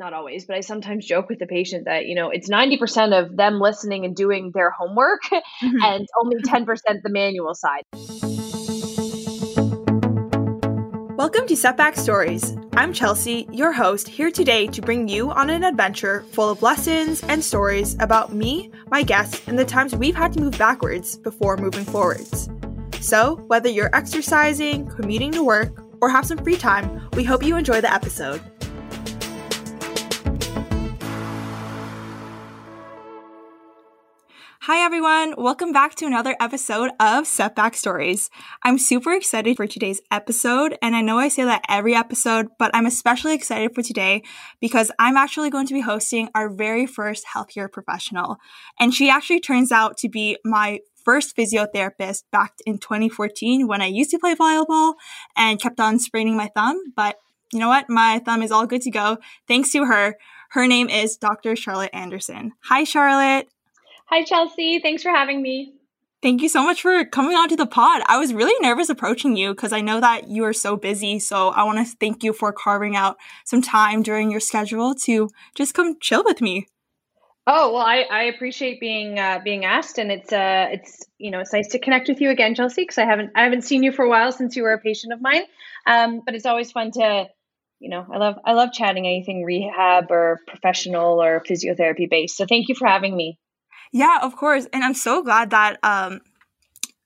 not always, but I sometimes joke with the patient that, you know, it's 90% of them listening and doing their homework mm-hmm. and only 10% the manual side. Welcome to Setback Stories. I'm Chelsea, your host, here today to bring you on an adventure full of lessons and stories about me, my guests, and the times we've had to move backwards before moving forwards. So, whether you're exercising, commuting to work, or have some free time, we hope you enjoy the episode. Hi, everyone. Welcome back to another episode of Setback Stories. I'm super excited for today's episode, and I know I say that every episode, but I'm especially excited for today because I'm actually going to be hosting our very first healthcare professional. And she actually turns out to be my first physiotherapist back in 2014 when I used to play volleyball and kept on spraining my thumb. But you know what? My thumb is all good to go thanks to her. Her name is Dr. Charlotte Anderson. Hi, Charlotte. Hi, Chelsea. Thanks for having me. Thank you so much for coming on to the pod. I was really nervous approaching you because I know that you are so busy. So I want to thank you for carving out some time during your schedule to just come chill with me. Oh well, I, I appreciate being uh, being asked, and it's uh it's you know it's nice to connect with you again, Chelsea, because I haven't I haven't seen you for a while since you were a patient of mine. Um, but it's always fun to you know I love I love chatting anything rehab or professional or physiotherapy based. So thank you for having me. Yeah, of course. And I'm so glad that um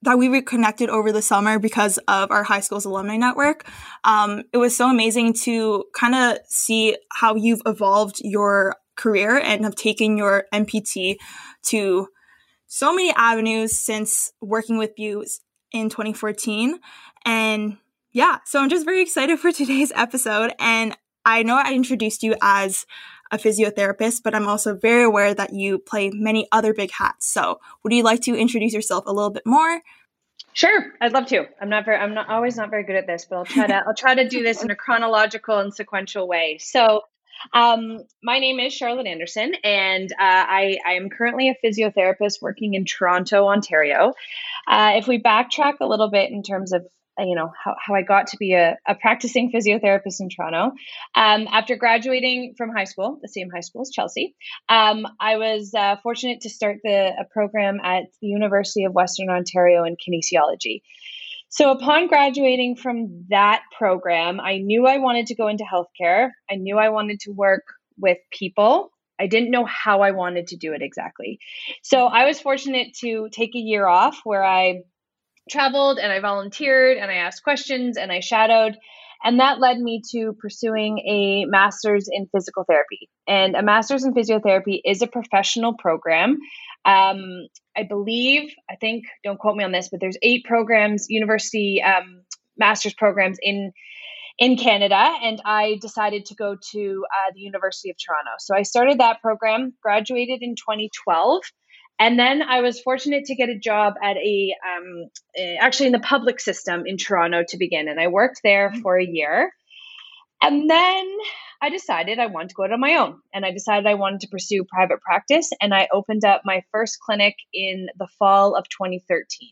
that we reconnected over the summer because of our high school's alumni network. Um, it was so amazing to kind of see how you've evolved your career and have taken your MPT to so many avenues since working with you in 2014. And yeah, so I'm just very excited for today's episode. And I know I introduced you as a physiotherapist, but I'm also very aware that you play many other big hats. So, would you like to introduce yourself a little bit more? Sure, I'd love to. I'm not very, I'm not always not very good at this, but I'll try to, I'll try to do this in a chronological and sequential way. So, um, my name is Charlotte Anderson, and uh, I, I, am currently a physiotherapist working in Toronto, Ontario. Uh, if we backtrack a little bit in terms of you know how, how i got to be a, a practicing physiotherapist in toronto. Um, after graduating from high school the same high school as chelsea um, i was uh, fortunate to start the a program at the university of western ontario in kinesiology. So upon graduating from that program i knew i wanted to go into healthcare. I knew i wanted to work with people. I didn't know how I wanted to do it exactly. So I was fortunate to take a year off where I traveled and I volunteered and I asked questions and I shadowed. And that led me to pursuing a master's in physical therapy. And a master's in physiotherapy is a professional program. Um, I believe, I think, don't quote me on this, but there's eight programs, university um, master's programs in in Canada, and I decided to go to uh, the University of Toronto. So I started that program, graduated in 2012. And then I was fortunate to get a job at a, um, actually in the public system in Toronto to begin. And I worked there mm-hmm. for a year. And then I decided I wanted to go out on my own. And I decided I wanted to pursue private practice. And I opened up my first clinic in the fall of 2013.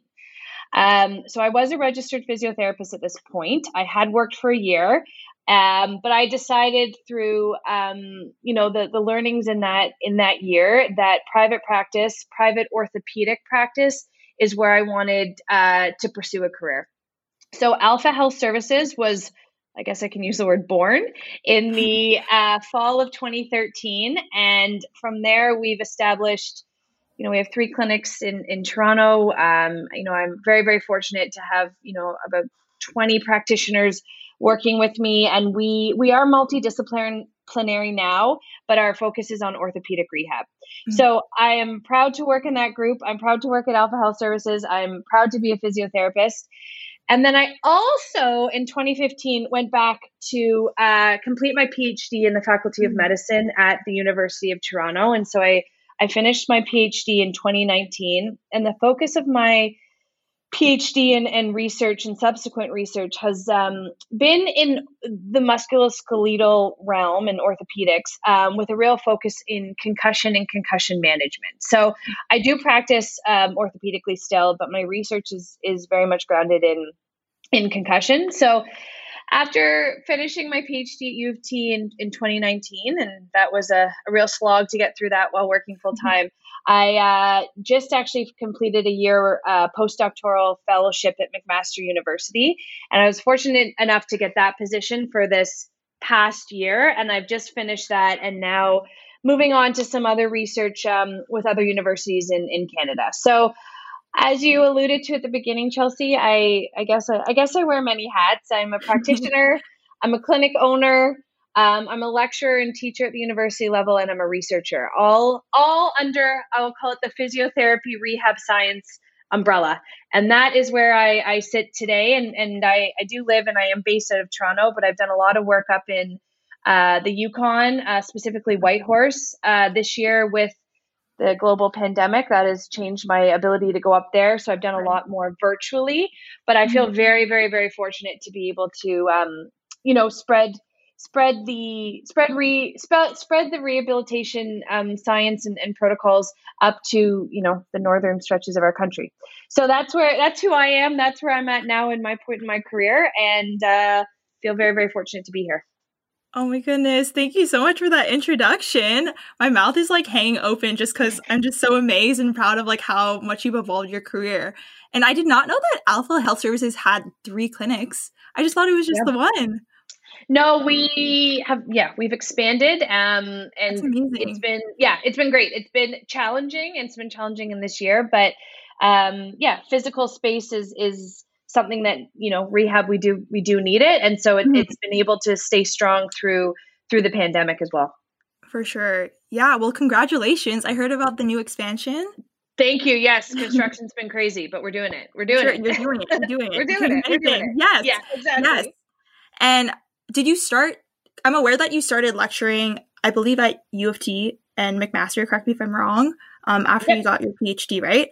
Um, so I was a registered physiotherapist at this point. I had worked for a year um, but I decided through, um, you know, the the learnings in that in that year that private practice, private orthopedic practice, is where I wanted uh, to pursue a career. So Alpha Health Services was, I guess I can use the word born in the uh, fall of 2013, and from there we've established. You know, we have three clinics in in Toronto. Um, you know, I'm very very fortunate to have you know about 20 practitioners working with me and we we are multidisciplinary now but our focus is on orthopedic rehab. Mm-hmm. so i am proud to work in that group. I'm proud to work at alpha health services. I'm proud to be a physiotherapist. And then i also in 2015 went back to uh, complete my phd in the faculty of mm-hmm. medicine at the university of toronto. And so i i finished my phd in 2019 and the focus of my PhD and, and research and subsequent research has um, been in the musculoskeletal realm and orthopedics um, with a real focus in concussion and concussion management. So I do practice um, orthopedically still, but my research is is very much grounded in in concussion. So after finishing my PhD at U of T in, in 2019, and that was a, a real slog to get through that while working full mm-hmm. I uh, just actually completed a year uh, postdoctoral fellowship at McMaster University. And I was fortunate enough to get that position for this past year. And I've just finished that and now moving on to some other research um, with other universities in, in Canada. So as you alluded to at the beginning, Chelsea, I, I guess I, I guess I wear many hats. I'm a practitioner, I'm a clinic owner, um, I'm a lecturer and teacher at the university level, and I'm a researcher. All all under I will call it the physiotherapy rehab science umbrella, and that is where I, I sit today. And and I, I do live and I am based out of Toronto, but I've done a lot of work up in uh, the Yukon, uh, specifically Whitehorse, uh, this year with the global pandemic that has changed my ability to go up there so i've done a lot more virtually but i feel mm-hmm. very very very fortunate to be able to um, you know spread spread the spread re spread, spread the rehabilitation um, science and, and protocols up to you know the northern stretches of our country so that's where that's who i am that's where i'm at now in my point in my career and uh, feel very very fortunate to be here Oh my goodness. Thank you so much for that introduction. My mouth is like hanging open just because I'm just so amazed and proud of like how much you've evolved your career. And I did not know that Alpha Health Services had three clinics. I just thought it was just the one. No, we have yeah, we've expanded. Um and it's been yeah, it's been great. It's been challenging and it's been challenging in this year, but um yeah, physical space is is something that you know rehab we do we do need it and so it, mm-hmm. it's been able to stay strong through through the pandemic as well for sure yeah well congratulations i heard about the new expansion Thank you. Yes, construction's been crazy, but we're doing it. We're doing sure, it. You're doing it. You're doing it. we're doing it. We're doing it. Yes. Yeah, exactly. Yes. And did you start? I'm aware that you started lecturing, I believe, at U of T and McMaster. Correct me if I'm wrong. Um, after yes. you got your PhD, right?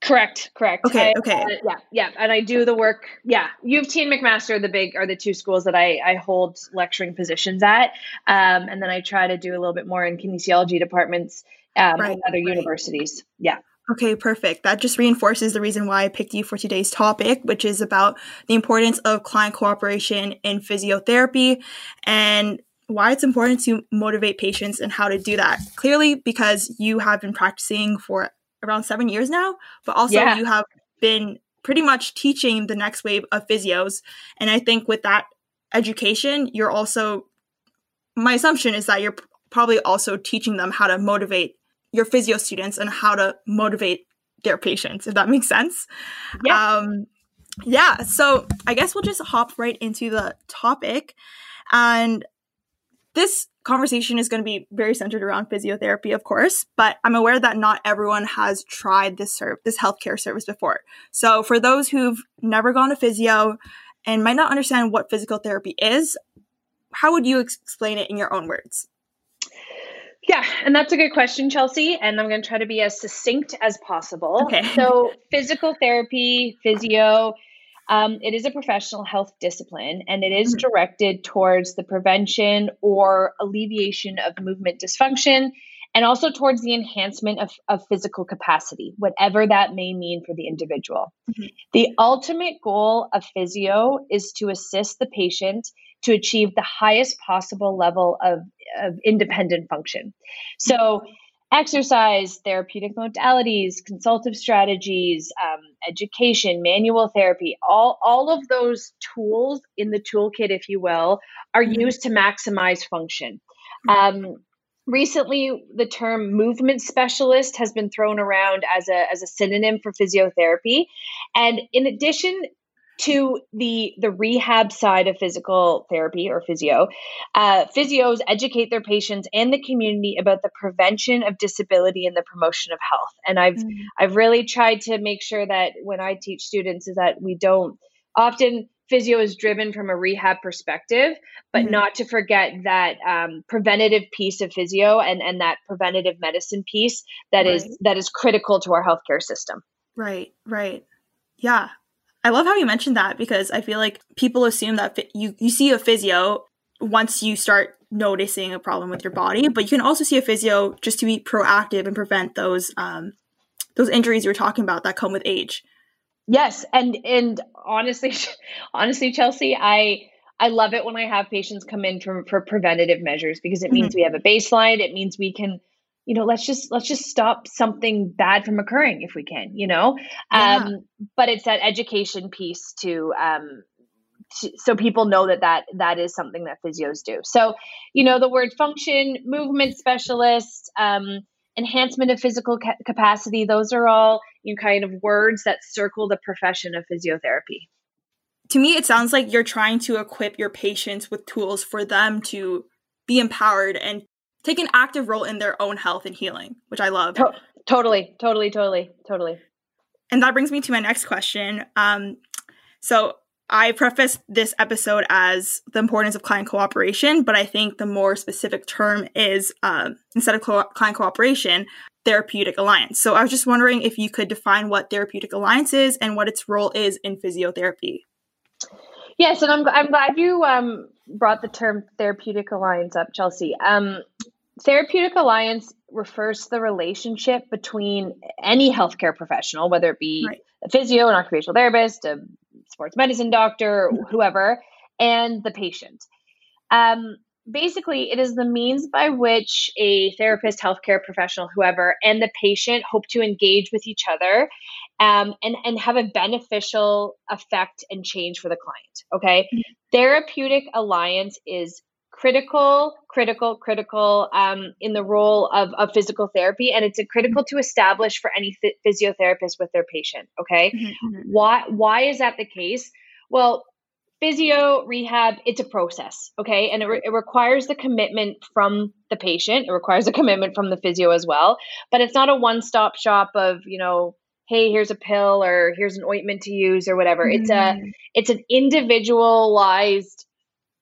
Correct, correct. Okay, I, okay. Uh, yeah, yeah. And I do the work. Yeah. U of T and McMaster are the big are the two schools that I, I hold lecturing positions at. Um, and then I try to do a little bit more in kinesiology departments um, right, other right. universities. Yeah. Okay, perfect. That just reinforces the reason why I picked you for today's topic, which is about the importance of client cooperation in physiotherapy and why it's important to motivate patients and how to do that. Clearly, because you have been practicing for around seven years now, but also yeah. you have been pretty much teaching the next wave of physios. And I think with that education, you're also, my assumption is that you're probably also teaching them how to motivate your physio students and how to motivate their patients, if that makes sense. Yeah. Um, yeah. So I guess we'll just hop right into the topic. And this conversation is going to be very centered around physiotherapy, of course, but I'm aware that not everyone has tried this serv- this healthcare service before. So, for those who've never gone to physio and might not understand what physical therapy is, how would you ex- explain it in your own words? Yeah, and that's a good question, Chelsea. And I'm going to try to be as succinct as possible. Okay. So, physical therapy, physio, um, it is a professional health discipline and it is mm-hmm. directed towards the prevention or alleviation of movement dysfunction and also towards the enhancement of, of physical capacity, whatever that may mean for the individual. Mm-hmm. The ultimate goal of physio is to assist the patient to achieve the highest possible level of, of independent function. So, mm-hmm exercise, therapeutic modalities, consultative strategies, um, education, manual therapy, all, all of those tools in the toolkit, if you will, are mm-hmm. used to maximize function. Um, recently, the term movement specialist has been thrown around as a, as a synonym for physiotherapy. And in addition to the the rehab side of physical therapy or physio uh, physios educate their patients and the community about the prevention of disability and the promotion of health and i've mm-hmm. i've really tried to make sure that when i teach students is that we don't often physio is driven from a rehab perspective but mm-hmm. not to forget that um, preventative piece of physio and and that preventative medicine piece that right. is that is critical to our healthcare system right right yeah I love how you mentioned that because I feel like people assume that you you see a physio once you start noticing a problem with your body, but you can also see a physio just to be proactive and prevent those um, those injuries you were talking about that come with age. Yes, and and honestly, honestly, Chelsea, I I love it when I have patients come in for, for preventative measures because it means mm-hmm. we have a baseline. It means we can, you know, let's just let's just stop something bad from occurring if we can, you know. Yeah. Um, but it's that education piece to um, so people know that that that is something that physios do. So, you know, the word function, movement specialist, um, enhancement of physical ca- capacity, those are all you know, kind of words that circle the profession of physiotherapy. To me, it sounds like you're trying to equip your patients with tools for them to be empowered and take an active role in their own health and healing, which I love. To- totally, totally, totally, totally. And that brings me to my next question. Um, so I preface this episode as the importance of client cooperation, but I think the more specific term is uh, instead of co- client cooperation, therapeutic alliance. So I was just wondering if you could define what therapeutic alliance is and what its role is in physiotherapy. Yes, and I'm, I'm glad you um, brought the term therapeutic alliance up, Chelsea. Um, therapeutic alliance refers to the relationship between any healthcare professional, whether it be right. a physio, an occupational therapist, a sports medicine doctor, whoever, and the patient. Um, basically, it is the means by which a therapist, healthcare professional, whoever, and the patient hope to engage with each other um, and, and have a beneficial effect and change for the client. Okay. Mm-hmm. Therapeutic alliance is critical, critical, critical um, in the role of, of physical therapy, and it's critical to establish for any th- physiotherapist with their patient. Okay, mm-hmm, mm-hmm. why why is that the case? Well, physio rehab it's a process okay and it, re- it requires the commitment from the patient it requires a commitment from the physio as well but it's not a one-stop shop of you know hey here's a pill or here's an ointment to use or whatever mm-hmm. it's a mm-hmm. it's an individualized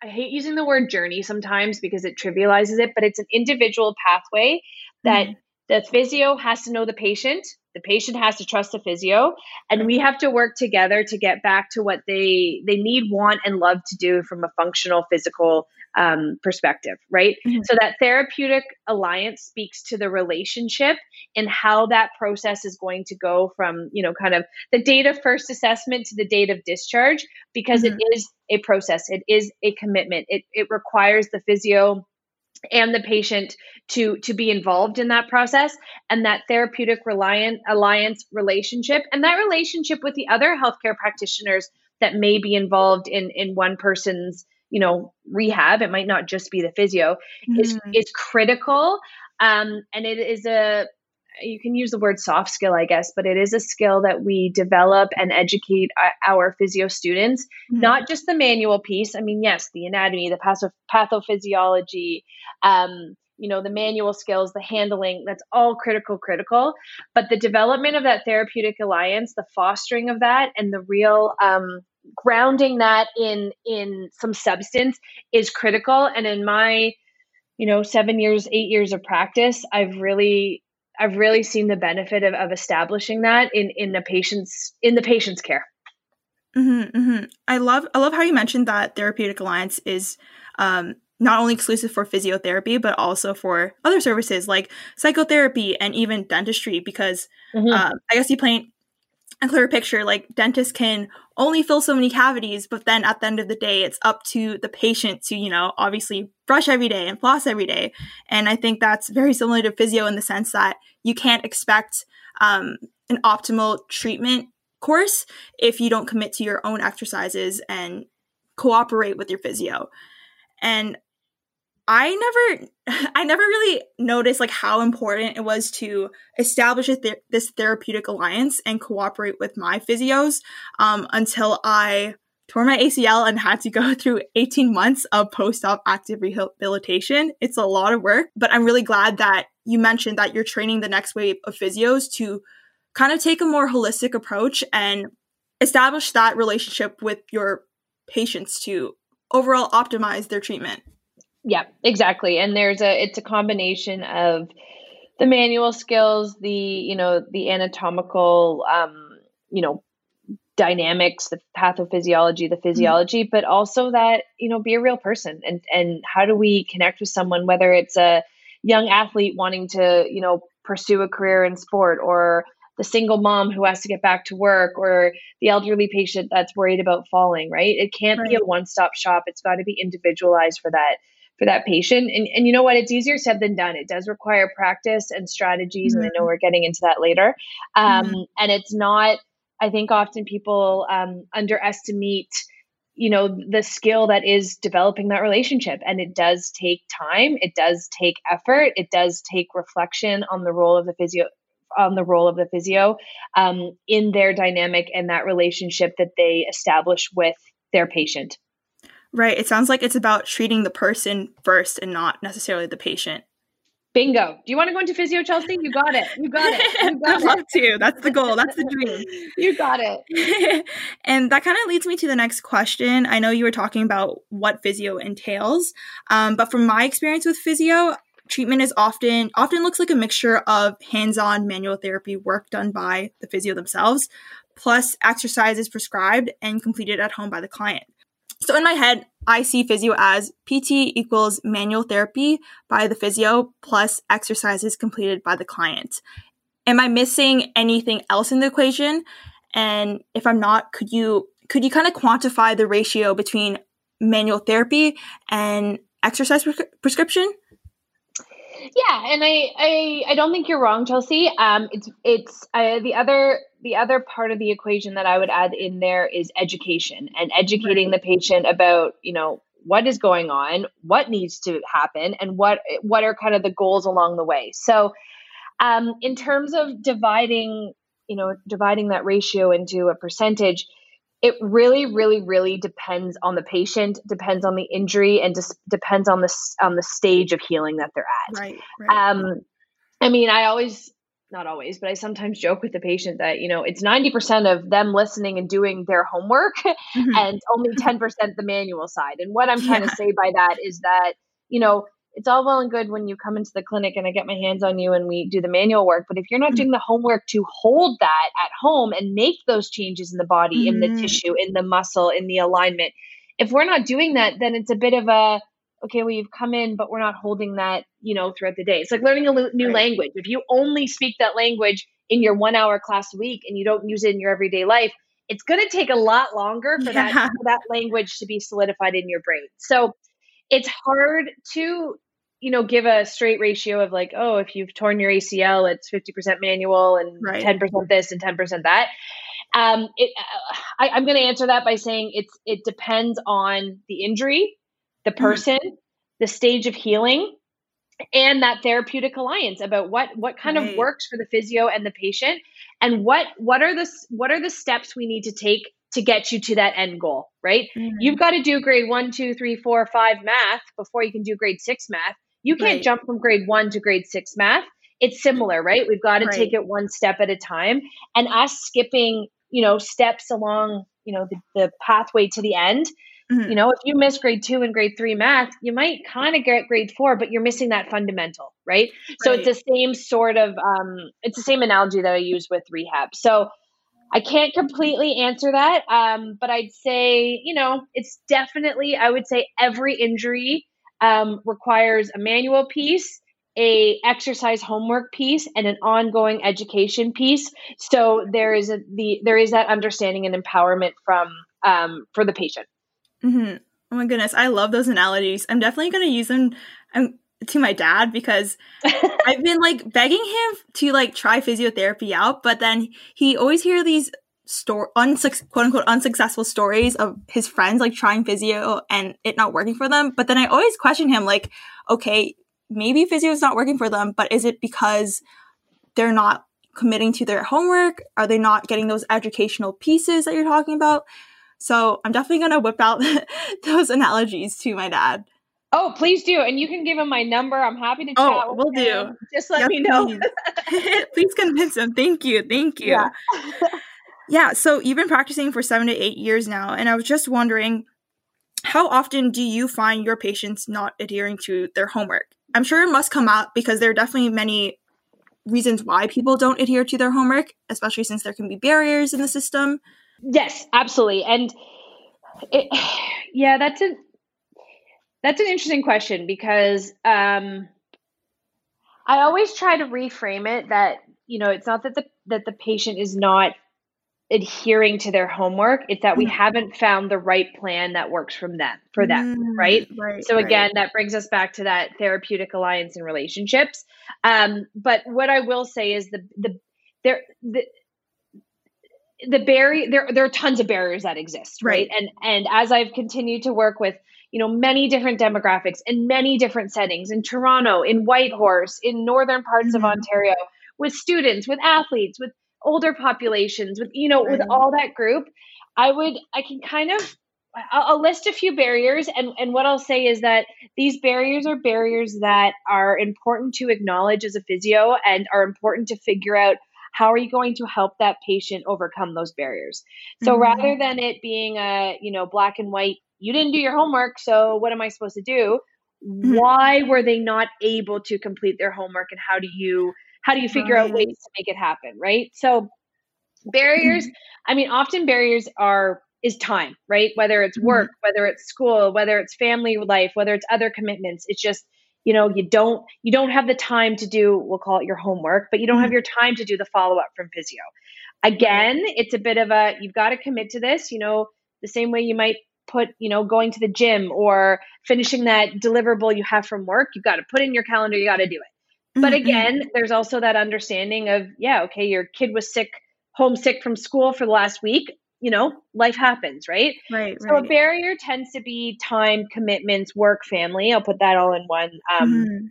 I hate using the word journey sometimes because it trivializes it, but it's an individual pathway that mm the physio has to know the patient, the patient has to trust the physio, and we have to work together to get back to what they they need, want, and love to do from a functional physical um, perspective, right? Mm-hmm. So that therapeutic alliance speaks to the relationship and how that process is going to go from, you know, kind of the date of first assessment to the date of discharge, because mm-hmm. it is a process, it is a commitment. It, it requires the physio and the patient to to be involved in that process and that therapeutic reliant alliance relationship and that relationship with the other healthcare practitioners that may be involved in in one person's you know rehab it might not just be the physio mm. is is critical um, and it is a you can use the word soft skill i guess but it is a skill that we develop and educate our physio students mm. not just the manual piece i mean yes the anatomy the patho- pathophysiology um, you know the manual skills the handling that's all critical critical but the development of that therapeutic alliance the fostering of that and the real um, grounding that in in some substance is critical and in my you know 7 years 8 years of practice I've really I've really seen the benefit of, of establishing that in in the patient's in the patient's care. Mm-hmm, mm-hmm. I love I love how you mentioned that therapeutic alliance is um, not only exclusive for physiotherapy but also for other services like psychotherapy and even dentistry because mm-hmm. uh, I guess you paint a clear picture like dentists can only fill so many cavities but then at the end of the day it's up to the patient to you know obviously brush every day and floss every day. And i think that's very similar to physio in the sense that you can't expect um, an optimal treatment course if you don't commit to your own exercises and cooperate with your physio. And I never I never really noticed like how important it was to establish th- this therapeutic alliance and cooperate with my physios um, until I tore my ACL and had to go through 18 months of post-op active rehabilitation. It's a lot of work, but I'm really glad that you mentioned that you're training the next wave of physios to kind of take a more holistic approach and establish that relationship with your patients to overall optimize their treatment. Yeah, exactly. And there's a it's a combination of the manual skills, the you know the anatomical, um, you know dynamics, the pathophysiology, the physiology, mm-hmm. but also that you know be a real person and and how do we connect with someone whether it's a young athlete wanting to you know pursue a career in sport or the single mom who has to get back to work or the elderly patient that's worried about falling, right? It can't right. be a one-stop shop. It's got to be individualized for that for that patient. And and you know what? It's easier said than done. It does require practice and strategies, mm-hmm. and I know mm-hmm. we're getting into that later. Um, mm-hmm. And it's not. I think often people um, underestimate you know the skill that is developing that relationship and it does take time it does take effort it does take reflection on the role of the physio on the role of the physio um, in their dynamic and that relationship that they establish with their patient right it sounds like it's about treating the person first and not necessarily the patient Bingo. Do you want to go into physio, Chelsea? You got it. You got it. You got I'd love to. That's the goal. That's the dream. you got it. and that kind of leads me to the next question. I know you were talking about what physio entails, um, but from my experience with physio, treatment is often often looks like a mixture of hands-on manual therapy work done by the physio themselves, plus exercises prescribed and completed at home by the client. So in my head, I see physio as PT equals manual therapy by the physio plus exercises completed by the client. Am I missing anything else in the equation? And if I'm not, could you could you kind of quantify the ratio between manual therapy and exercise pre- prescription? Yeah, and I, I I don't think you're wrong, Chelsea. Um, it's it's uh, the other the other part of the equation that I would add in there is education and educating right. the patient about you know what is going on, what needs to happen, and what what are kind of the goals along the way. So, um, in terms of dividing you know dividing that ratio into a percentage it really really really depends on the patient depends on the injury and just depends on the on the stage of healing that they're at right, right. um i mean i always not always but i sometimes joke with the patient that you know it's 90% of them listening and doing their homework mm-hmm. and only 10% the manual side and what i'm trying yeah. to say by that is that you know it's all well and good when you come into the clinic and I get my hands on you and we do the manual work. But if you're not mm-hmm. doing the homework to hold that at home and make those changes in the body, mm-hmm. in the mm-hmm. tissue, in the muscle, in the alignment, if we're not doing that, then it's a bit of a okay, well, you've come in, but we're not holding that, you know, throughout the day. It's like learning a new right. language. If you only speak that language in your one hour class a week and you don't use it in your everyday life, it's going to take a lot longer for yeah. that for that language to be solidified in your brain. So it's hard to you know, give a straight ratio of like, oh, if you've torn your ACL, it's 50% manual and right. 10% this and 10% that. Um, it, uh, I, I'm going to answer that by saying it's it depends on the injury, the mm-hmm. person, mm-hmm. the stage of healing, and that therapeutic alliance about what what kind right. of works for the physio and the patient, and what what are the what are the steps we need to take to get you to that end goal. Right? Mm-hmm. You've got to do grade one, two, three, four, five math before you can do grade six math you can't right. jump from grade one to grade six math. It's similar, right? We've got to right. take it one step at a time. And us skipping, you know, steps along, you know, the, the pathway to the end. Mm-hmm. You know, if you miss grade two and grade three math, you might kind of get grade four, but you're missing that fundamental, right? right? So it's the same sort of, um, it's the same analogy that I use with rehab. So I can't completely answer that, um, but I'd say, you know, it's definitely, I would say every injury um, requires a manual piece a exercise homework piece and an ongoing education piece. So there is a, the there is that understanding and empowerment from um, for the patient. Mm-hmm. oh my goodness. I love those analogies. I'm definitely going to use them um, to my dad because i've been like begging him to like try physiotherapy out but then he always hear these store unsuc- quote unquote unsuccessful stories of his friends like trying physio and it not working for them. But then I always question him like, okay, maybe physio is not working for them, but is it because they're not committing to their homework? Are they not getting those educational pieces that you're talking about? So I'm definitely gonna whip out those analogies to my dad. Oh, please do. And you can give him my number. I'm happy to oh, chat. Oh, we'll do. Just let me know. Please. please convince him. Thank you. Thank you. Yeah. Yeah, so you've been practicing for seven to eight years now, and I was just wondering how often do you find your patients not adhering to their homework? I'm sure it must come out because there are definitely many reasons why people don't adhere to their homework, especially since there can be barriers in the system. Yes, absolutely. And it, yeah, that's a that's an interesting question because um, I always try to reframe it that you know, it's not that the that the patient is not adhering to their homework it's that we mm-hmm. haven't found the right plan that works from them for them mm, right? right so again right. that brings us back to that therapeutic alliance and relationships um, but what i will say is the the there the the barrier there there are tons of barriers that exist right. right and and as i've continued to work with you know many different demographics in many different settings in toronto in whitehorse in northern parts mm-hmm. of ontario with students with athletes with older populations with you know with all that group i would i can kind of I'll, I'll list a few barriers and and what i'll say is that these barriers are barriers that are important to acknowledge as a physio and are important to figure out how are you going to help that patient overcome those barriers so mm-hmm. rather than it being a you know black and white you didn't do your homework so what am i supposed to do mm-hmm. why were they not able to complete their homework and how do you how do you figure right. out ways to make it happen right so barriers mm-hmm. i mean often barriers are is time right whether it's mm-hmm. work mm-hmm. whether it's school whether it's family life whether it's other commitments it's just you know you don't you don't have the time to do we'll call it your homework but you don't mm-hmm. have your time to do the follow up from physio again it's a bit of a you've got to commit to this you know the same way you might put you know going to the gym or finishing that deliverable you have from work you've got to put in your calendar you got to do it but mm-hmm. again, there's also that understanding of, yeah, okay, your kid was sick, homesick from school for the last week. You know, life happens, right? Right. So right. a barrier tends to be time, commitments, work, family. I'll put that all in one um, mm-hmm.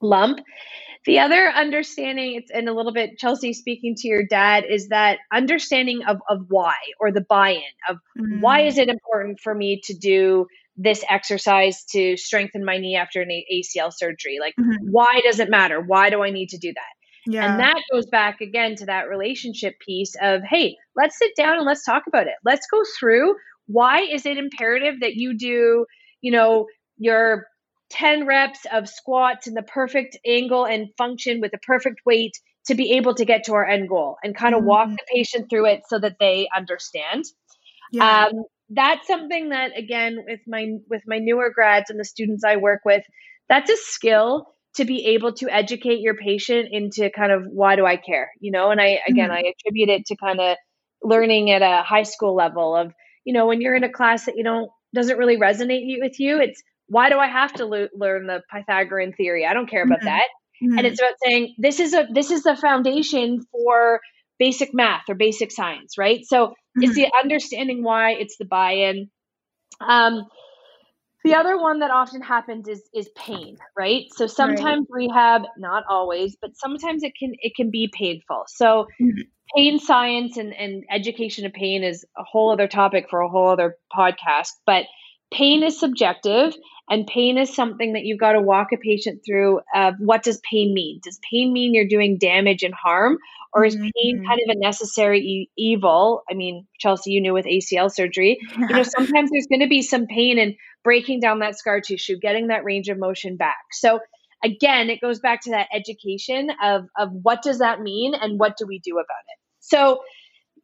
lump. The other understanding, it's and a little bit Chelsea speaking to your dad, is that understanding of of why or the buy-in of mm-hmm. why is it important for me to do this exercise to strengthen my knee after an ACL surgery. Like, mm-hmm. why does it matter? Why do I need to do that? Yeah. And that goes back again to that relationship piece of, hey, let's sit down and let's talk about it. Let's go through why is it imperative that you do, you know, your 10 reps of squats in the perfect angle and function with the perfect weight to be able to get to our end goal and kind of mm-hmm. walk the patient through it so that they understand. Yeah. Um, that's something that again with my with my newer grads and the students I work with, that's a skill to be able to educate your patient into kind of why do I care, you know? And I again mm-hmm. I attribute it to kind of learning at a high school level of, you know, when you're in a class that you don't doesn't really resonate with you, it's why do I have to lo- learn the Pythagorean theory? I don't care about mm-hmm. that. Mm-hmm. And it's about saying this is a this is the foundation for basic math or basic science, right? So mm-hmm. it's the understanding why, it's the buy-in. Um, the other one that often happens is is pain, right? So sometimes right. rehab, not always, but sometimes it can it can be painful. So mm-hmm. pain science and, and education of pain is a whole other topic for a whole other podcast. But pain is subjective and pain is something that you've got to walk a patient through of what does pain mean? Does pain mean you're doing damage and harm or is pain mm-hmm. kind of a necessary e- evil? I mean chelsea you knew with acl surgery. You know sometimes there's going to be some pain in breaking down that scar tissue getting that range of motion back. So again it goes back to that education of of what does that mean and what do we do about it? So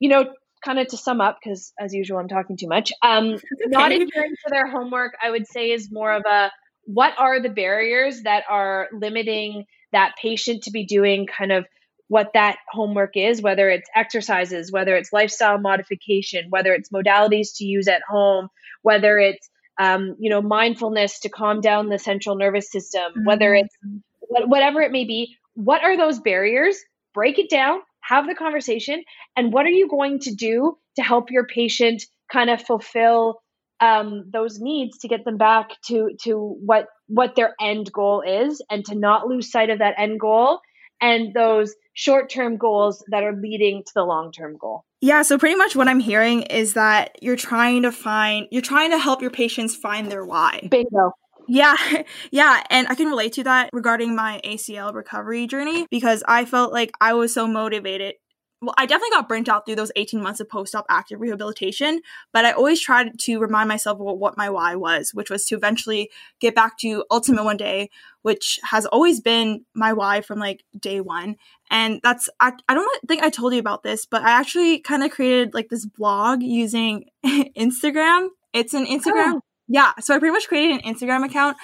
you know kind of to sum up, because as usual, I'm talking too much. Um, okay. Not adhering to their homework, I would say, is more of a what are the barriers that are limiting that patient to be doing kind of what that homework is, whether it's exercises, whether it's lifestyle modification, whether it's modalities to use at home, whether it's um, you know mindfulness to calm down the central nervous system, mm-hmm. whether it's whatever it may be. What are those barriers? Break it down, have the conversation and what are you going to do to help your patient kind of fulfill um, those needs to get them back to to what what their end goal is and to not lose sight of that end goal and those short-term goals that are leading to the long-term goal? Yeah so pretty much what i'm hearing is that you're trying to find you're trying to help your patients find their why. Bingo yeah, yeah, and I can relate to that regarding my ACL recovery journey because I felt like I was so motivated. Well, I definitely got burnt out through those 18 months of post op active rehabilitation, but I always tried to remind myself what my why was, which was to eventually get back to Ultimate one day, which has always been my why from like day one. And that's, I, I don't think I told you about this, but I actually kind of created like this blog using Instagram. It's an Instagram. Oh yeah, so I pretty much created an Instagram account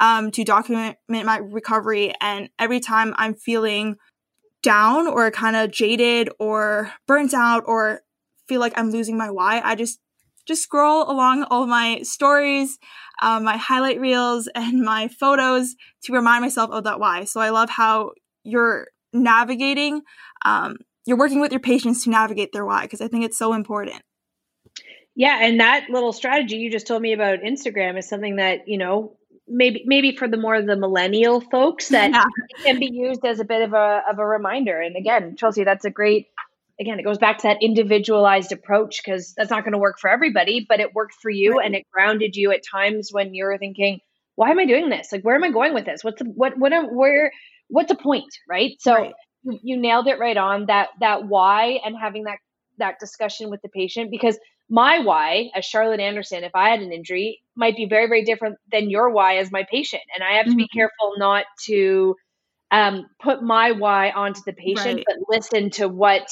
um, to document my recovery. And every time I'm feeling down or kind of jaded or burnt out or feel like I'm losing my why, I just just scroll along all my stories, um, my highlight reels, and my photos to remind myself of that why. So I love how you're navigating, um, you're working with your patients to navigate their why because I think it's so important. Yeah, and that little strategy you just told me about Instagram is something that you know maybe maybe for the more the millennial folks that yeah. can be used as a bit of a of a reminder. And again, Chelsea, that's a great again, it goes back to that individualized approach because that's not going to work for everybody, but it worked for you right. and it grounded you at times when you're thinking, why am I doing this? Like, where am I going with this? What's the, what, what, where, what's the point? Right. So right. You, you nailed it right on that, that why and having that, that discussion with the patient because my why as Charlotte Anderson, if I had an injury, might be very, very different than your why as my patient. And I have to mm-hmm. be careful not to um, put my why onto the patient, right. but listen to what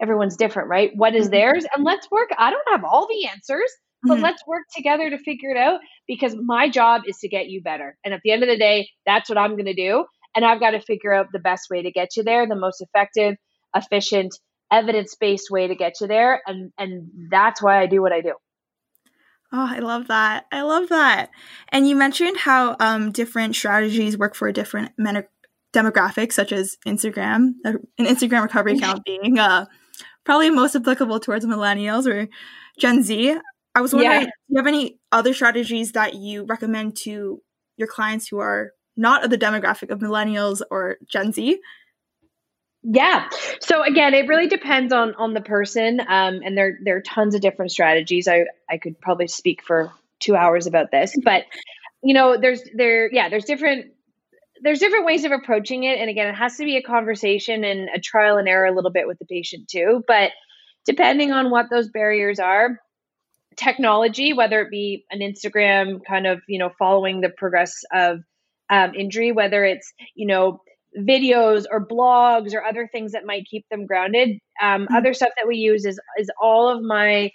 everyone's different, right? What is mm-hmm. theirs? And let's work. I don't have all the answers, but mm-hmm. let's work together to figure it out because my job is to get you better. And at the end of the day, that's what I'm going to do. And I've got to figure out the best way to get you there, the most effective, efficient, evidence-based way to get you there. And and that's why I do what I do. Oh, I love that. I love that. And you mentioned how um, different strategies work for different men- demographics, such as Instagram, uh, an Instagram recovery account being uh, probably most applicable towards millennials or Gen Z. I was wondering, yeah. do you have any other strategies that you recommend to your clients who are not of the demographic of millennials or Gen Z? Yeah. So again, it really depends on on the person, um, and there there are tons of different strategies. I I could probably speak for two hours about this, but you know, there's there yeah, there's different there's different ways of approaching it and again it has to be a conversation and a trial and error a little bit with the patient too but depending on what those barriers are technology whether it be an instagram kind of you know following the progress of um, injury whether it's you know videos or blogs or other things that might keep them grounded um, mm-hmm. other stuff that we use is is all of my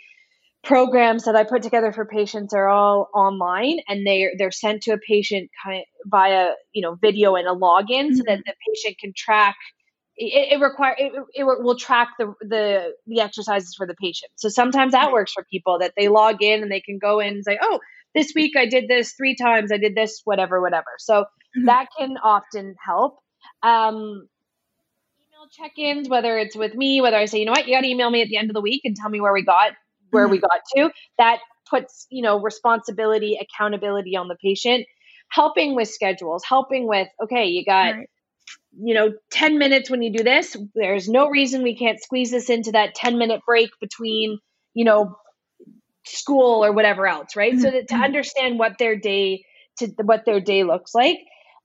programs that I put together for patients are all online and they they're sent to a patient kind of via you know video and a login mm-hmm. so that mm-hmm. the patient can track it, it require it, it will track the the the exercises for the patient so sometimes that works for people that they log in and they can go in and say oh this week I did this three times I did this whatever whatever so mm-hmm. that can often help um email check-ins whether it's with me whether I say you know what you got to email me at the end of the week and tell me where we got where mm-hmm. we got to that puts you know responsibility accountability on the patient helping with schedules helping with okay you got right. you know 10 minutes when you do this there's no reason we can't squeeze this into that 10 minute break between you know school or whatever else right mm-hmm. so that to mm-hmm. understand what their day to what their day looks like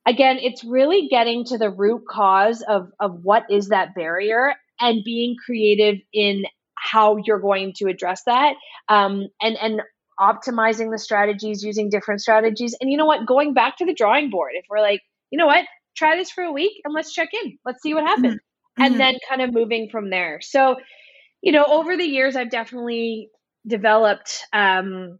again it's really getting to the root cause of of what is that barrier and being creative in how you're going to address that um, and and optimizing the strategies using different strategies. And you know what? Going back to the drawing board if we're like you know what? Try this for a week and let's check in. Let's see what happens. Mm-hmm. and mm-hmm. then kind of moving from there. So you know over the years i've definitely developed um,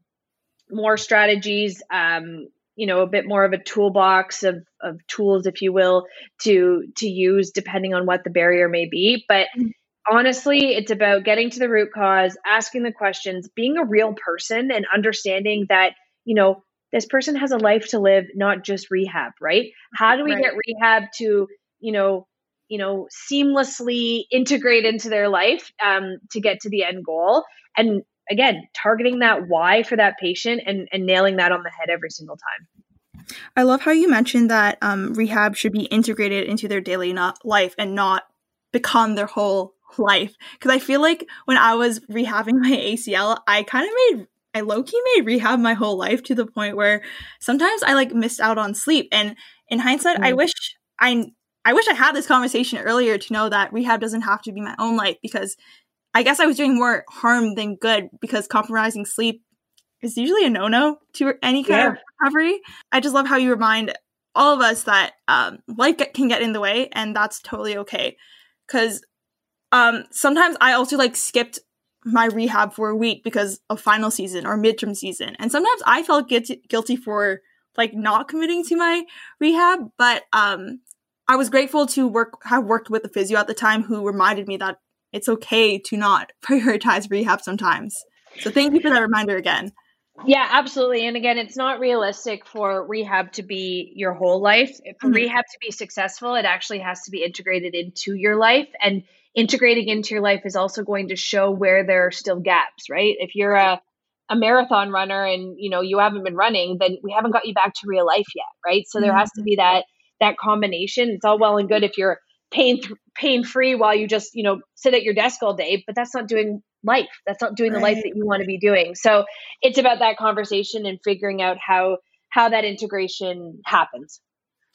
more strategies um, you know a bit more of a toolbox of, of tools if you will to to use depending on what the barrier may be but mm-hmm honestly, it's about getting to the root cause, asking the questions, being a real person, and understanding that, you know, this person has a life to live, not just rehab, right? How do we right. get rehab to, you know, you know, seamlessly integrate into their life um, to get to the end goal? And again, targeting that why for that patient and, and nailing that on the head every single time. I love how you mentioned that um, rehab should be integrated into their daily life and not become their whole life because I feel like when I was rehabbing my ACL, I kind of made I low key made rehab my whole life to the point where sometimes I like missed out on sleep. And in hindsight, mm. I wish I I wish I had this conversation earlier to know that rehab doesn't have to be my own life because I guess I was doing more harm than good because compromising sleep is usually a no no to any kind yeah. of recovery. I just love how you remind all of us that um, life get, can get in the way and that's totally okay. Because um, sometimes I also like skipped my rehab for a week because of final season or midterm season. And sometimes I felt guilty, guilty for like not committing to my rehab, but um I was grateful to work have worked with a physio at the time who reminded me that it's okay to not prioritize rehab sometimes. So thank you for that reminder again. Yeah, absolutely. And again, it's not realistic for rehab to be your whole life. For mm-hmm. rehab to be successful, it actually has to be integrated into your life. And integrating into your life is also going to show where there are still gaps, right? If you're a a marathon runner and you know you haven't been running, then we haven't got you back to real life yet, right? So there mm-hmm. has to be that that combination. It's all well and good if you're pain pain free while you just you know sit at your desk all day, but that's not doing life. That's not doing right. the life that you want to be doing. So it's about that conversation and figuring out how how that integration happens.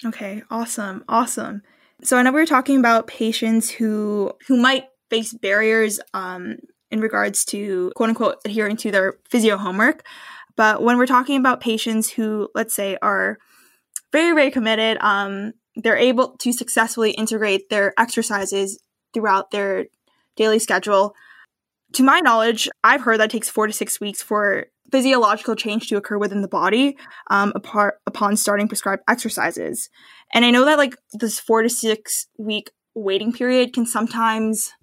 Okay, awesome. Awesome. So I know we were talking about patients who who might face barriers um, in regards to quote unquote adhering to their physio homework. But when we're talking about patients who, let's say, are very, very committed, um, they're able to successfully integrate their exercises throughout their daily schedule to my knowledge, I've heard that it takes four to six weeks for physiological change to occur within the body um, apart, upon starting prescribed exercises. And I know that like this four to six week waiting period can sometimes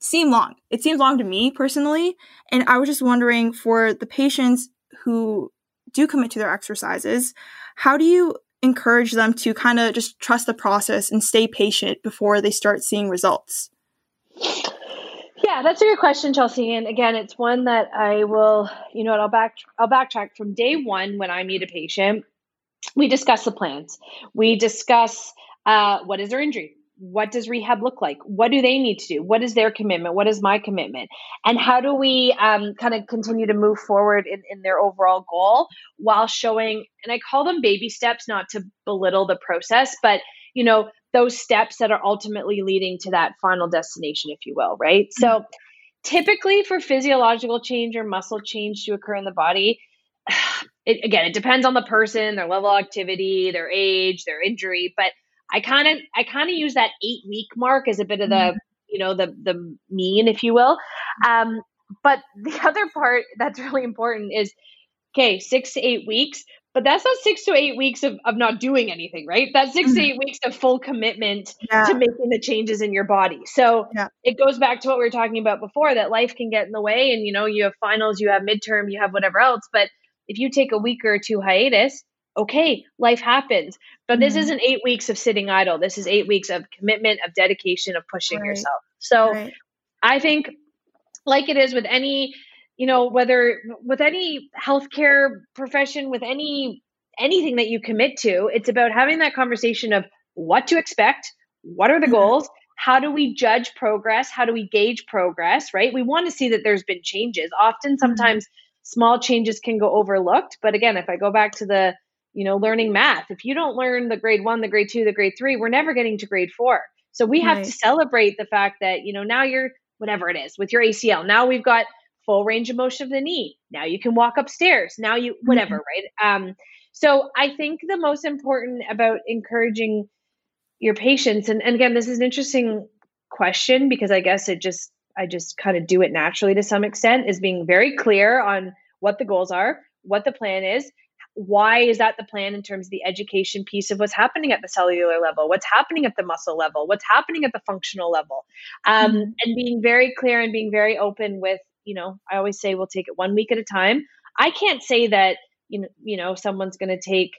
seem long. It seems long to me personally. And I was just wondering for the patients who do commit to their exercises, how do you encourage them to kind of just trust the process and stay patient before they start seeing results? Yeah, that's a good question, Chelsea. And again, it's one that I will, you know, I'll back I'll backtrack from day one when I meet a patient. We discuss the plans. We discuss uh, what is their injury, what does rehab look like, what do they need to do, what is their commitment, what is my commitment, and how do we um, kind of continue to move forward in, in their overall goal while showing. And I call them baby steps, not to belittle the process, but you know those steps that are ultimately leading to that final destination, if you will, right? Mm-hmm. So typically for physiological change or muscle change to occur in the body, it, again, it depends on the person, their level of activity, their age, their injury, but I kind of I kind of use that 8 week mark as a bit of the, mm-hmm. you know, the the mean if you will. Um but the other part that's really important is okay, 6 to 8 weeks, but that's not six to eight weeks of, of not doing anything, right? That's 6 mm-hmm. to eight weeks of full commitment yeah. to making the changes in your body. So yeah. it goes back to what we were talking about before that life can get in the way and you know, you have finals, you have midterm, you have whatever else. But if you take a week or two hiatus, okay, life happens. But this mm-hmm. isn't eight weeks of sitting idle. This is eight weeks of commitment, of dedication, of pushing right. yourself. So right. I think like it is with any you know whether with any healthcare profession with any anything that you commit to it's about having that conversation of what to expect what are the mm-hmm. goals how do we judge progress how do we gauge progress right we want to see that there's been changes often mm-hmm. sometimes small changes can go overlooked but again if i go back to the you know learning math if you don't learn the grade 1 the grade 2 the grade 3 we're never getting to grade 4 so we have right. to celebrate the fact that you know now you're whatever it is with your acl now we've got full range of motion of the knee. Now you can walk upstairs. Now you whatever, mm-hmm. right? Um, so I think the most important about encouraging your patients, and, and again, this is an interesting question because I guess it just I just kind of do it naturally to some extent, is being very clear on what the goals are, what the plan is, why is that the plan in terms of the education piece of what's happening at the cellular level what's happening at the muscle level what's happening at the functional level um, mm-hmm. and being very clear and being very open with you know, I always say we'll take it one week at a time. I can't say that, you know, you know, someone's going to take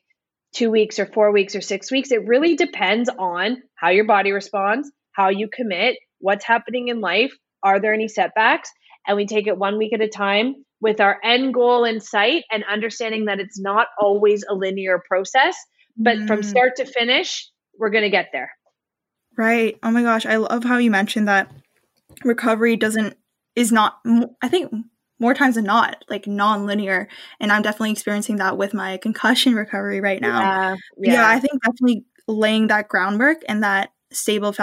two weeks or four weeks or six weeks. It really depends on how your body responds, how you commit, what's happening in life. Are there any setbacks? And we take it one week at a time with our end goal in sight and understanding that it's not always a linear process, but mm. from start to finish, we're going to get there. Right. Oh my gosh. I love how you mentioned that recovery doesn't is not i think more times than not like non-linear and i'm definitely experiencing that with my concussion recovery right now yeah, yeah. yeah i think definitely laying that groundwork and that stable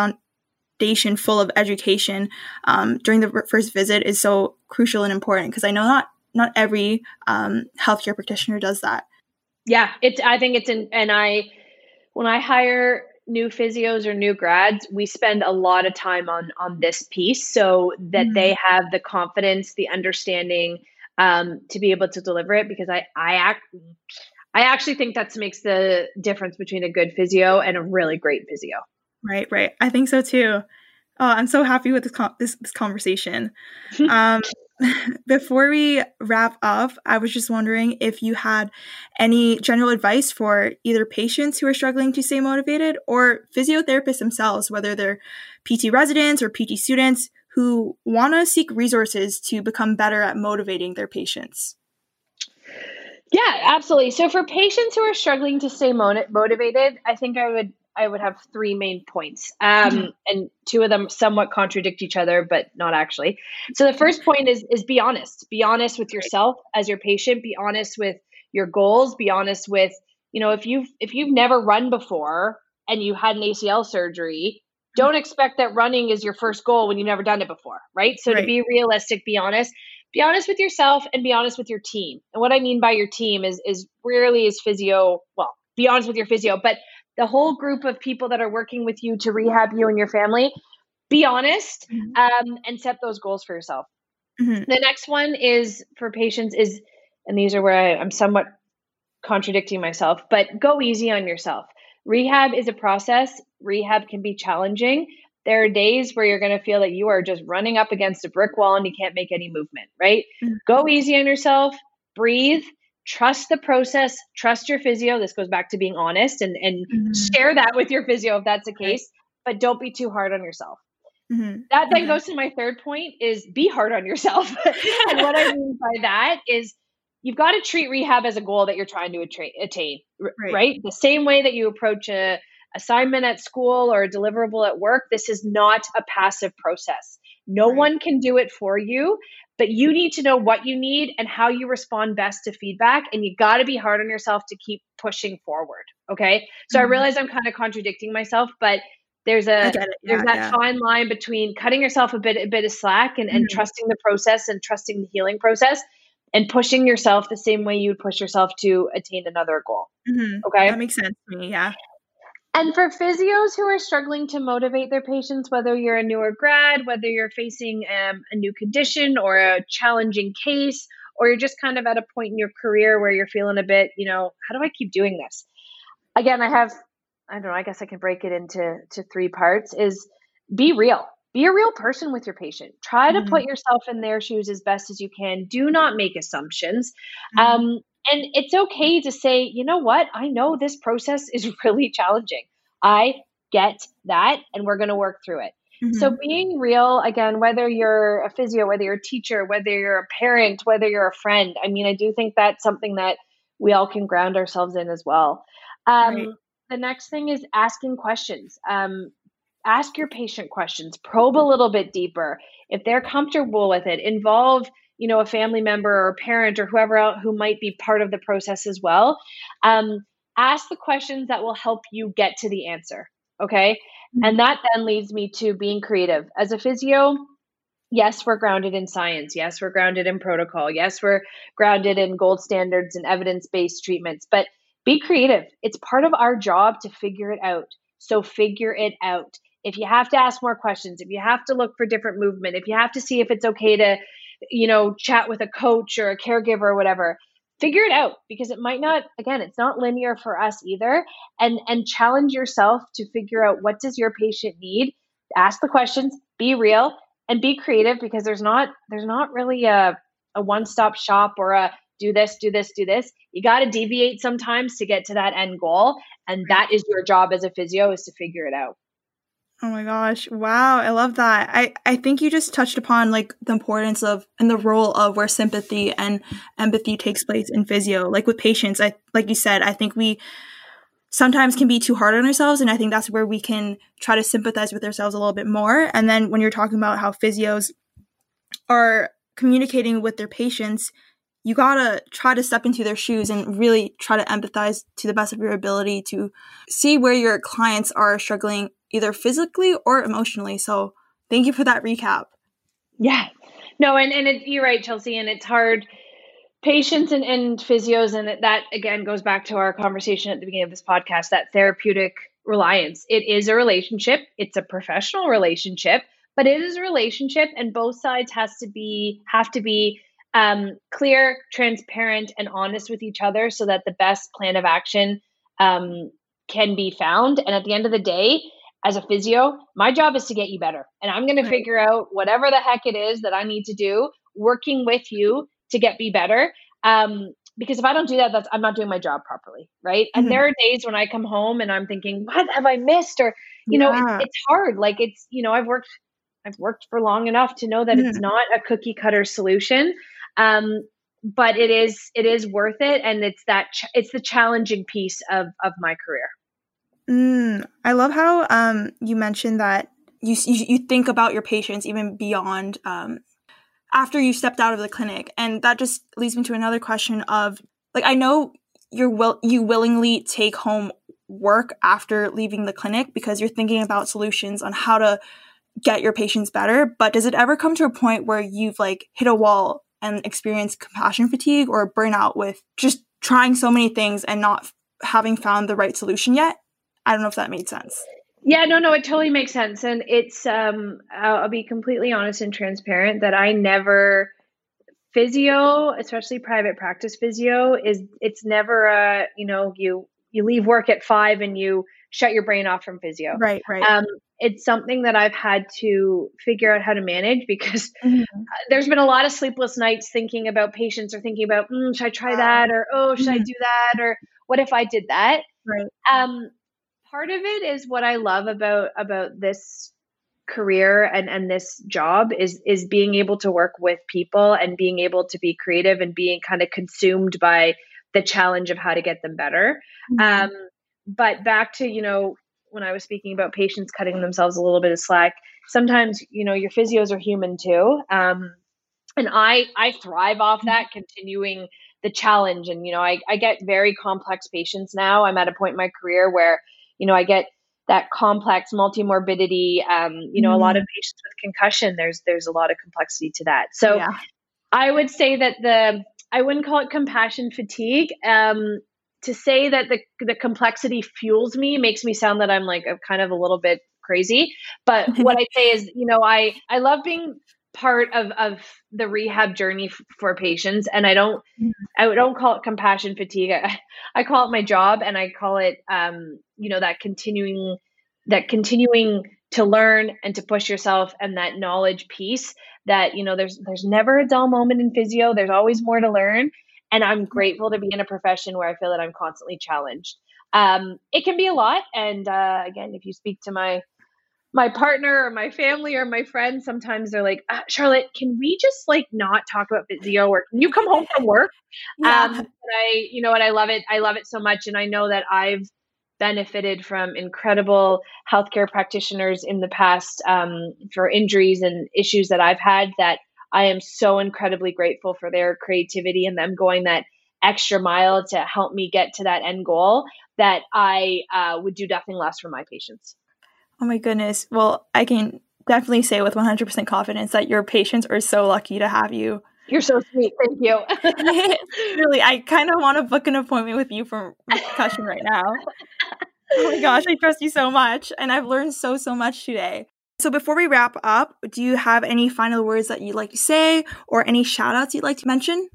foundation full of education um, during the first visit is so crucial and important because i know not not every um, healthcare practitioner does that yeah it's i think it's in and i when i hire new physios or new grads, we spend a lot of time on on this piece so that mm-hmm. they have the confidence, the understanding um, to be able to deliver it. Because I I act I actually think that makes the difference between a good physio and a really great physio. Right, right. I think so too. Oh, I'm so happy with this con- this, this conversation. um, before we wrap up, I was just wondering if you had any general advice for either patients who are struggling to stay motivated or physiotherapists themselves, whether they're PT residents or PT students who want to seek resources to become better at motivating their patients. Yeah, absolutely. So for patients who are struggling to stay motivated, I think I would I would have three main points, um, mm-hmm. and two of them somewhat contradict each other, but not actually. So the first point is is be honest. Be honest with yourself as your patient. Be honest with your goals. Be honest with you know if you've if you've never run before and you had an ACL surgery, don't expect that running is your first goal when you've never done it before, right? So right. to be realistic, be honest. Be honest with yourself and be honest with your team. And what I mean by your team is is rarely is physio. Well, be honest with your physio, but the whole group of people that are working with you to rehab you and your family, be honest mm-hmm. um, and set those goals for yourself. Mm-hmm. The next one is for patients is, and these are where I, I'm somewhat contradicting myself, but go easy on yourself. Rehab is a process. Rehab can be challenging. There are days where you're going to feel that you are just running up against a brick wall and you can't make any movement, right? Mm-hmm. Go easy on yourself, breathe, trust the process, trust your physio. This goes back to being honest and, and mm-hmm. share that with your physio if that's the case, but don't be too hard on yourself. Mm-hmm. That then mm-hmm. goes to my third point is be hard on yourself. and what I mean by that is you've got to treat rehab as a goal that you're trying to attain, right? right? The same way that you approach a assignment at school or a deliverable at work, this is not a passive process. No right. one can do it for you but you need to know what you need and how you respond best to feedback and you got to be hard on yourself to keep pushing forward okay so mm-hmm. i realize i'm kind of contradicting myself but there's a yeah, there's that yeah. fine line between cutting yourself a bit a bit of slack and, and mm-hmm. trusting the process and trusting the healing process and pushing yourself the same way you would push yourself to attain another goal mm-hmm. okay that makes sense to me yeah and for physios who are struggling to motivate their patients, whether you're a newer grad, whether you're facing um, a new condition or a challenging case, or you're just kind of at a point in your career where you're feeling a bit, you know, how do I keep doing this? Again, I have, I don't know, I guess I can break it into to three parts is be real. Be a real person with your patient. Try to mm-hmm. put yourself in their shoes as best as you can. Do not make assumptions. Mm-hmm. Um, and it's okay to say, you know what? I know this process is really challenging. I get that, and we're going to work through it. Mm-hmm. So, being real, again, whether you're a physio, whether you're a teacher, whether you're a parent, whether you're a friend, I mean, I do think that's something that we all can ground ourselves in as well. Um, right. The next thing is asking questions. Um, ask your patient questions, probe a little bit deeper. If they're comfortable with it, involve you know a family member or parent or whoever else who might be part of the process as well um, ask the questions that will help you get to the answer okay? Mm-hmm. and that then leads me to being creative. As a physio yes we're grounded in science. Yes we're grounded in protocol. Yes we're grounded in gold standards and evidence-based treatments. But be creative. It's part of our job to figure it out. So figure it out. If you have to ask more questions if you have to look for different movement if you have to see if it's okay to you know, chat with a coach or a caregiver or whatever. Figure it out because it might not again, it's not linear for us either. And and challenge yourself to figure out what does your patient need? Ask the questions, be real, and be creative because there's not there's not really a a one-stop shop or a do this, do this, do this. You got to deviate sometimes to get to that end goal. And that is your job as a physio is to figure it out. Oh my gosh. Wow. I love that. I, I think you just touched upon like the importance of and the role of where sympathy and empathy takes place in physio. Like with patients, I like you said, I think we sometimes can be too hard on ourselves and I think that's where we can try to sympathize with ourselves a little bit more. And then when you're talking about how physios are communicating with their patients, you gotta try to step into their shoes and really try to empathize to the best of your ability to see where your clients are struggling either physically or emotionally. So thank you for that recap. Yeah. No, and, and it, you're right, Chelsea, and it's hard. Patients and, and physios, and that again goes back to our conversation at the beginning of this podcast that therapeutic alliance. It is a relationship, it's a professional relationship, but it is a relationship, and both sides has to be have to be um, clear, transparent, and honest with each other so that the best plan of action um, can be found. And at the end of the day, as a physio, my job is to get you better. And I'm going right. to figure out whatever the heck it is that I need to do, working with you to get me better. Um, because if I don't do that, that's I'm not doing my job properly, right? Mm-hmm. And there are days when I come home and I'm thinking, what have I missed? Or you yeah. know, it, it's hard. Like it's you know, I've worked I've worked for long enough to know that mm-hmm. it's not a cookie cutter solution. Um, but it is it is worth it, and it's that ch- it's the challenging piece of of my career. Mm, I love how um, you mentioned that you, you, you think about your patients even beyond um, after you stepped out of the clinic, and that just leads me to another question of like I know you're will you willingly take home work after leaving the clinic because you're thinking about solutions on how to get your patients better but does it ever come to a point where you've like hit a wall and experience compassion fatigue or burnout with just trying so many things and not having found the right solution yet. I don't know if that made sense. Yeah, no, no, it totally makes sense. And it's, um, I'll, I'll be completely honest and transparent that I never, physio, especially private practice physio, is it's never a, you know, you, you leave work at five and you shut your brain off from physio. Right, right. Um, it's something that I've had to figure out how to manage because mm-hmm. there's been a lot of sleepless nights thinking about patients or thinking about, mm, should I try that? Or, oh, should mm-hmm. I do that? Or what if I did that? Right. Um, part of it is what I love about, about this career and, and this job is, is being able to work with people and being able to be creative and being kind of consumed by the challenge of how to get them better. Mm-hmm. Um, but back to you know when I was speaking about patients cutting themselves a little bit of slack, sometimes you know your physios are human too, um, and I I thrive off that continuing the challenge. And you know I I get very complex patients now. I'm at a point in my career where you know I get that complex multimorbidity. Um, you know, mm. a lot of mm-hmm. patients with concussion. There's there's a lot of complexity to that. So yeah. I would say that the I wouldn't call it compassion fatigue. Um, to say that the the complexity fuels me makes me sound that I'm like a kind of a little bit crazy. But what I say is, you know, I I love being part of of the rehab journey f- for patients and i don't i don't call it compassion fatigue. I, I call it my job and i call it um you know that continuing that continuing to learn and to push yourself and that knowledge piece that you know there's there's never a dull moment in physio. There's always more to learn and I'm grateful to be in a profession where I feel that I'm constantly challenged. Um, it can be a lot, and uh, again, if you speak to my my partner or my family or my friends, sometimes they're like, uh, Charlotte, can we just like not talk about physio or can you come home from work? Yeah. Um, I, you know what, I love it. I love it so much, and I know that I've benefited from incredible healthcare practitioners in the past um, for injuries and issues that I've had that I am so incredibly grateful for their creativity and them going that extra mile to help me get to that end goal that I uh, would do nothing less for my patients. Oh my goodness. Well, I can definitely say with 100% confidence that your patients are so lucky to have you. You're so sweet. Thank you. really, I kind of want to book an appointment with you for concussion right now. Oh my gosh, I trust you so much. And I've learned so, so much today. So before we wrap up, do you have any final words that you'd like to say or any shout outs you'd like to mention?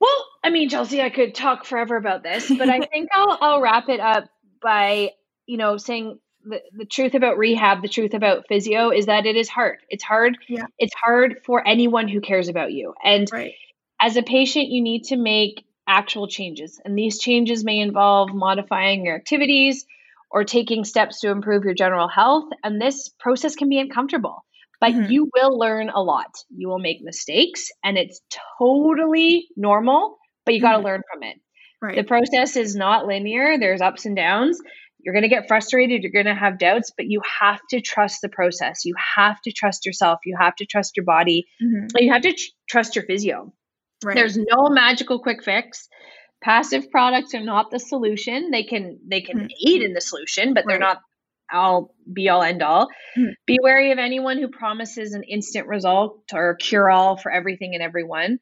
Well, I mean, Chelsea, I could talk forever about this, but I think I'll, I'll wrap it up by, you know, saying the, the truth about rehab, the truth about physio is that it is hard. It's hard. Yeah. It's hard for anyone who cares about you. And right. as a patient, you need to make actual changes. And these changes may involve modifying your activities, or taking steps to improve your general health. And this process can be uncomfortable, but mm-hmm. you will learn a lot. You will make mistakes, and it's totally normal, but you got to mm-hmm. learn from it. Right. The process is not linear, there's ups and downs. You're going to get frustrated, you're going to have doubts, but you have to trust the process. You have to trust yourself, you have to trust your body, mm-hmm. you have to tr- trust your physio. Right. There's no magical quick fix passive products are not the solution they can they can mm-hmm. aid in the solution but they're not all be all end all mm-hmm. be wary of anyone who promises an instant result or cure all for everything and everyone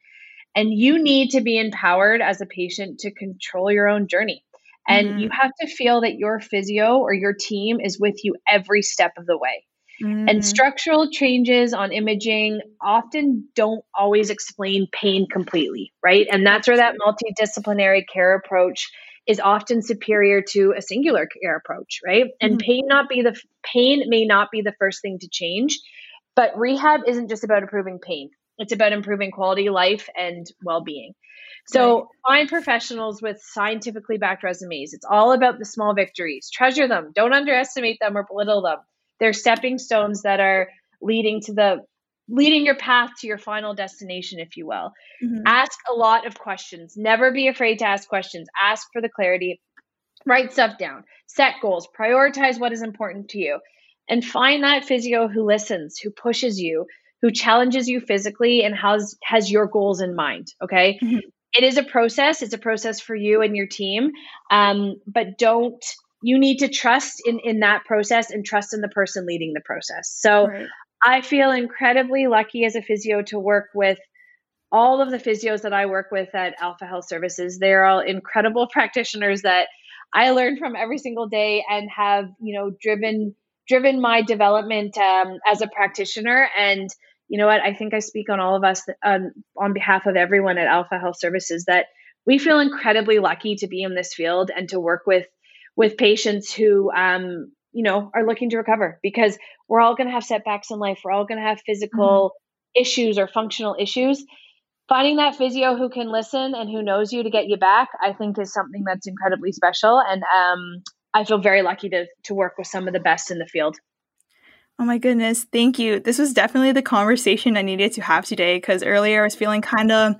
and you need to be empowered as a patient to control your own journey and mm-hmm. you have to feel that your physio or your team is with you every step of the way Mm. And structural changes on imaging often don't always explain pain completely, right? And that's where that multidisciplinary care approach is often superior to a singular care approach, right? And mm-hmm. pain not be the pain may not be the first thing to change, but rehab isn't just about improving pain. It's about improving quality of life and well-being. So right. find professionals with scientifically backed resumes. It's all about the small victories. Treasure them. Don't underestimate them or belittle them. They're stepping stones that are leading to the leading your path to your final destination, if you will. Mm-hmm. Ask a lot of questions. Never be afraid to ask questions. Ask for the clarity. Write stuff down. Set goals. Prioritize what is important to you. And find that physio who listens, who pushes you, who challenges you physically and has has your goals in mind. Okay. Mm-hmm. It is a process. It's a process for you and your team. Um, but don't you need to trust in in that process and trust in the person leading the process. So right. I feel incredibly lucky as a physio to work with all of the physios that I work with at Alpha Health Services. They're all incredible practitioners that I learn from every single day and have, you know, driven driven my development um, as a practitioner. And you know what? I think I speak on all of us um, on behalf of everyone at Alpha Health Services that we feel incredibly lucky to be in this field and to work with with patients who um, you know are looking to recover because we're all going to have setbacks in life. We're all going to have physical mm-hmm. issues or functional issues. Finding that physio who can listen and who knows you to get you back, I think, is something that's incredibly special. And um, I feel very lucky to to work with some of the best in the field. Oh my goodness, thank you. This was definitely the conversation I needed to have today because earlier I was feeling kind of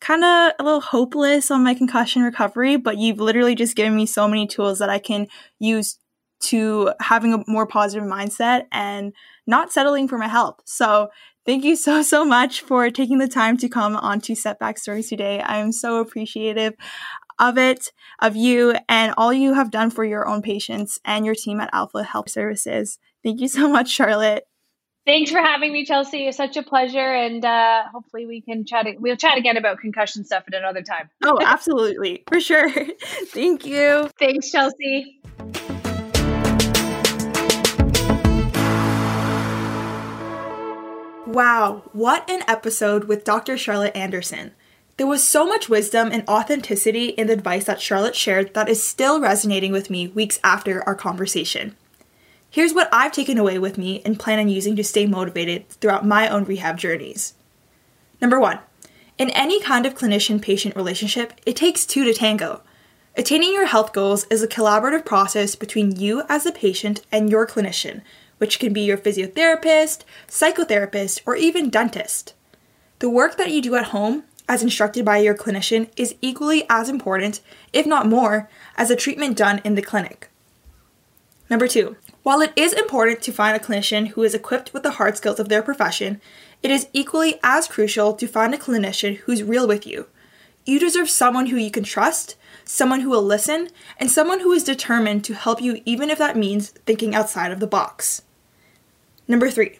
kind of a little hopeless on my concussion recovery, but you've literally just given me so many tools that I can use to having a more positive mindset and not settling for my health. So, thank you so, so much for taking the time to come on to Setback Stories today. I am so appreciative of it, of you, and all you have done for your own patients and your team at Alpha Health Services. Thank you so much, Charlotte. Thanks for having me, Chelsea. It's such a pleasure, and uh, hopefully we can chat. We'll chat again about concussion stuff at another time. oh, absolutely, for sure. Thank you. Thanks, Chelsea. Wow, what an episode with Dr. Charlotte Anderson. There was so much wisdom and authenticity in the advice that Charlotte shared that is still resonating with me weeks after our conversation. Here's what I've taken away with me and plan on using to stay motivated throughout my own rehab journeys. Number one, in any kind of clinician patient relationship, it takes two to tango. Attaining your health goals is a collaborative process between you as a patient and your clinician which can be your physiotherapist, psychotherapist, or even dentist. The work that you do at home, as instructed by your clinician, is equally as important, if not more, as the treatment done in the clinic. Number two, while it is important to find a clinician who is equipped with the hard skills of their profession, it is equally as crucial to find a clinician who's real with you. You deserve someone who you can trust, someone who will listen, and someone who is determined to help you even if that means thinking outside of the box. Number three,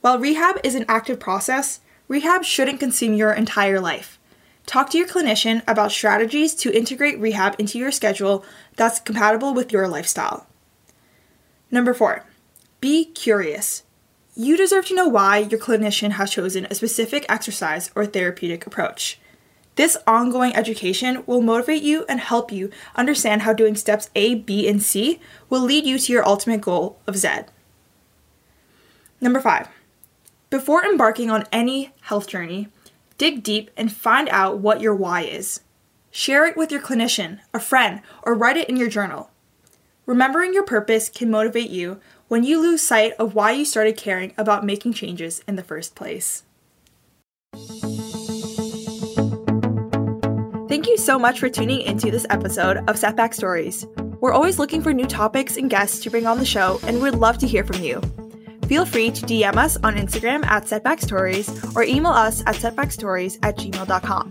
while rehab is an active process, rehab shouldn't consume your entire life. Talk to your clinician about strategies to integrate rehab into your schedule that's compatible with your lifestyle. Number four, be curious. You deserve to know why your clinician has chosen a specific exercise or therapeutic approach. This ongoing education will motivate you and help you understand how doing steps A, B, and C will lead you to your ultimate goal of Z. Number five, before embarking on any health journey, dig deep and find out what your why is. Share it with your clinician, a friend, or write it in your journal. Remembering your purpose can motivate you when you lose sight of why you started caring about making changes in the first place. Thank you so much for tuning into this episode of Setback Stories. We're always looking for new topics and guests to bring on the show, and we'd love to hear from you feel free to DM us on Instagram at Setback Stories or email us at setbackstories at gmail.com.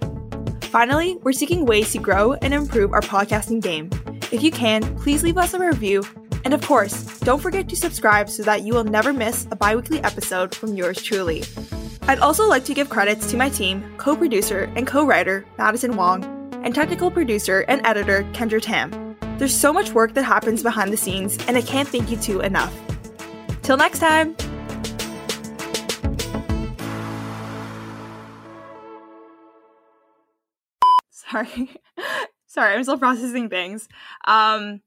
Finally, we're seeking ways to grow and improve our podcasting game. If you can, please leave us a review. And of course, don't forget to subscribe so that you will never miss a bi weekly episode from yours truly. I'd also like to give credits to my team, co producer and co writer Madison Wong, and technical producer and editor Kendra Tam. There's so much work that happens behind the scenes, and I can't thank you two enough. Till next time! Sorry. sorry, I'm still processing things. Um,